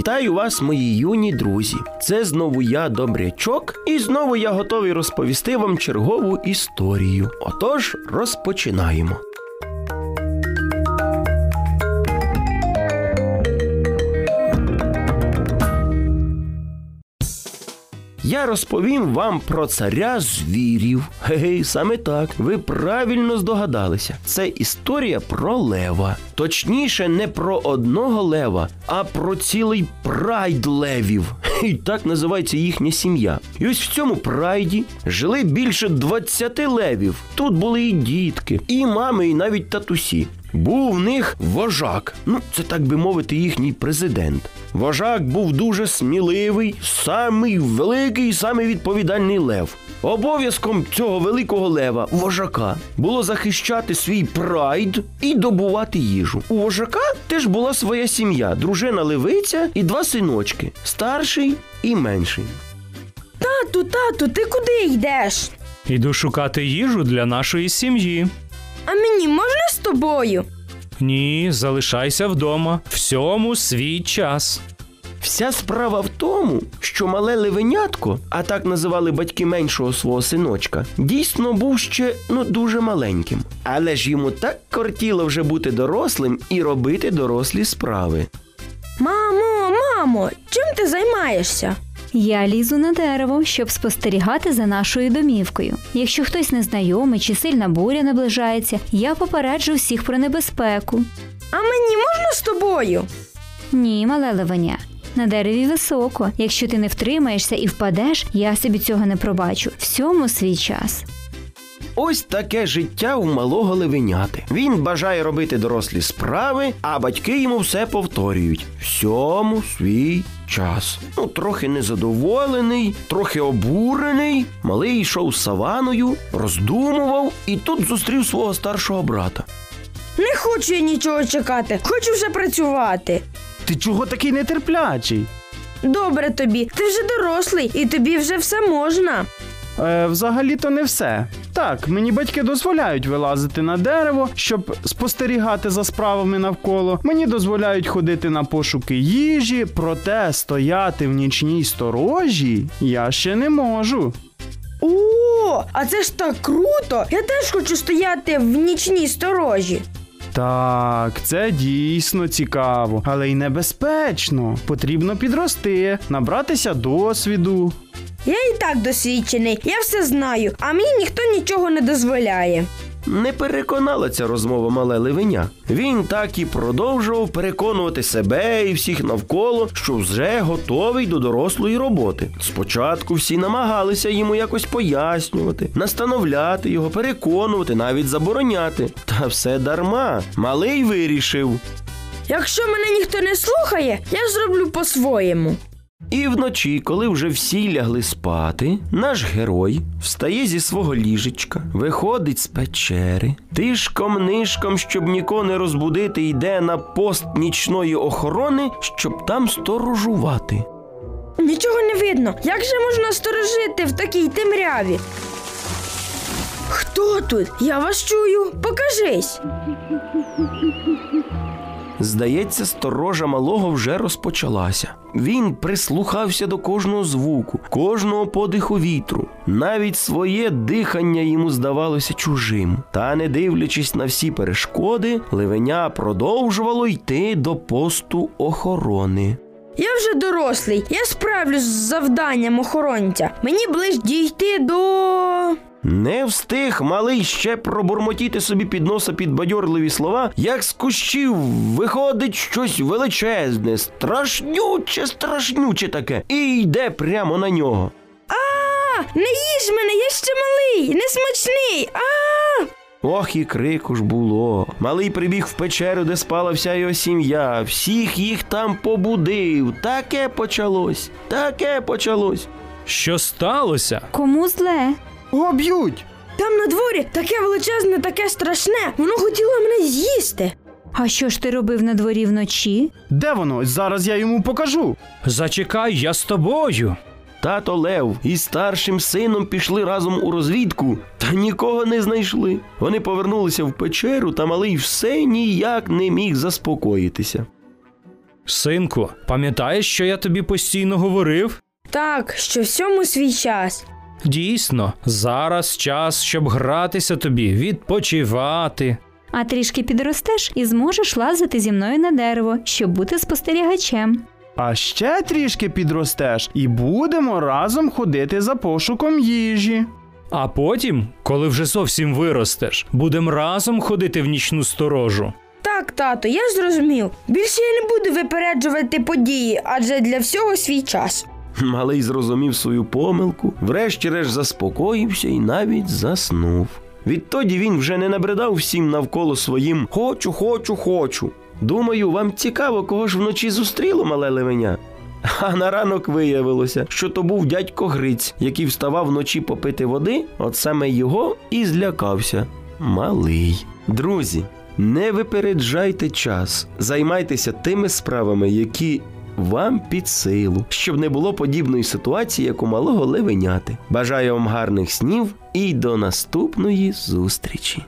Вітаю вас, мої юні друзі. Це знову я, Добрячок, і знову я готовий розповісти вам чергову історію. Отож, розпочинаємо. Я розповім вам про царя звірів. Гей, саме так. Ви правильно здогадалися. Це історія про лева. Точніше, не про одного лева, а про цілий прайд левів. І так називається їхня сім'я. І ось в цьому прайді жили більше 20 левів. Тут були і дітки, і мами, і навіть татусі. Був в них вожак, ну це так би мовити, їхній президент. Вожак був дуже сміливий, самий великий, самий відповідальний лев. Обов'язком цього великого лева, вожака, було захищати свій прайд і добувати їжу. У вожака теж була своя сім'я, дружина левиця і два синочки старший і менший. Тату, тату, ти куди йдеш? Іду шукати їжу для нашої сім'ї. А мені можна з тобою? Ні, залишайся вдома. Всьому свій час. Вся справа в тому, що мале левенятко, а так називали батьки меншого свого синочка, дійсно був ще ну дуже маленьким. Але ж йому так кортіло вже бути дорослим і робити дорослі справи. Мамо, мамо, чим ти займаєшся? Я лізу на дерево, щоб спостерігати за нашою домівкою. Якщо хтось незнайомий чи сильна буря наближається, я попереджу всіх про небезпеку. А мені можна з тобою? Ні, мале левеня. На дереві високо. Якщо ти не втримаєшся і впадеш, я собі цього не пробачу. Всьому свій час. Ось таке життя у малого левеняти. Він бажає робити дорослі справи, а батьки йому все повторюють. Всьому свій час. Ну, трохи незадоволений, трохи обурений. Малий йшов саваною, роздумував і тут зустрів свого старшого брата. Не хочу я нічого чекати, хочу вже працювати. Ти чого такий нетерплячий? Добре тобі, ти вже дорослий і тобі вже все можна. Е, взагалі-то не все. Так, мені батьки дозволяють вилазити на дерево, щоб спостерігати за справами навколо. Мені дозволяють ходити на пошуки їжі, проте стояти в нічній сторожі я ще не можу. О, а це ж так круто! Я теж хочу стояти в нічній сторожі. Так, це дійсно цікаво, але й небезпечно. Потрібно підрости, набратися досвіду. Я і так досвідчений, я все знаю, а мені ніхто нічого не дозволяє. Не переконала ця розмова мале левеня. Він так і продовжував переконувати себе і всіх навколо, що вже готовий до дорослої роботи. Спочатку всі намагалися йому якось пояснювати, настановляти його, переконувати, навіть забороняти. Та все дарма. Малий вирішив. Якщо мене ніхто не слухає, я зроблю по-своєму. І вночі, коли вже всі лягли спати, наш герой встає зі свого ліжечка, виходить з печери, тишком нишком, щоб нікого не розбудити, йде на пост нічної охорони, щоб там сторожувати. Нічого не видно. Як же можна сторожити в такій темряві? Хто тут? Я вас чую. Покажись. Здається, сторожа малого вже розпочалася. Він прислухався до кожного звуку, кожного подиху вітру. Навіть своє дихання йому здавалося чужим. Та, не дивлячись на всі перешкоди, ливеня продовжувало йти до посту охорони. Я вже дорослий. Я справлюсь з завданням охоронця. Мені ближ дійти до. Не встиг малий ще пробурмотіти собі під носа підбадьорливі слова, як з кущів виходить щось величезне, страшнюче, страшнюче таке, і йде прямо на нього. А, не їж мене, я ще малий, не смачний. А! Ох, і крику ж було. Малий прибіг в печеру, де спала вся його сім'я, всіх їх там побудив. Таке почалось, таке почалось. Що сталося? Кому зле? О, б'ють! Там на дворі таке величезне, таке страшне. Воно хотіло мене з'їсти. А що ж ти робив на дворі вночі? Де воно? Зараз я йому покажу. Зачекай, я з тобою. Тато Лев із старшим сином пішли разом у розвідку, та нікого не знайшли. Вони повернулися в печеру, та малий все ніяк не міг заспокоїтися. Синку, пам'ятаєш, що я тобі постійно говорив? Так, що всьому свій час. Дійсно, зараз час, щоб гратися тобі, відпочивати. А трішки підростеш і зможеш лазити зі мною на дерево, щоб бути спостерігачем. А ще трішки підростеш, і будемо разом ходити за пошуком їжі. А потім, коли вже зовсім виростеш, будем разом ходити в нічну сторожу. Так, тато, я зрозумів. Більше я не буду випереджувати події, адже для всього свій час. Малий зрозумів свою помилку, врешті-решт заспокоївся і навіть заснув. Відтоді він вже не набридав всім навколо своїм хочу, хочу, хочу. Думаю, вам цікаво, кого ж вночі зустріло мале левеня. А на ранок виявилося, що то був дядько Гриць, який вставав вночі попити води, от саме його і злякався. Малий. Друзі, не випереджайте час, займайтеся тими справами, які вам під силу, щоб не було подібної ситуації, як у малого левеняти. Бажаю вам гарних снів і до наступної зустрічі.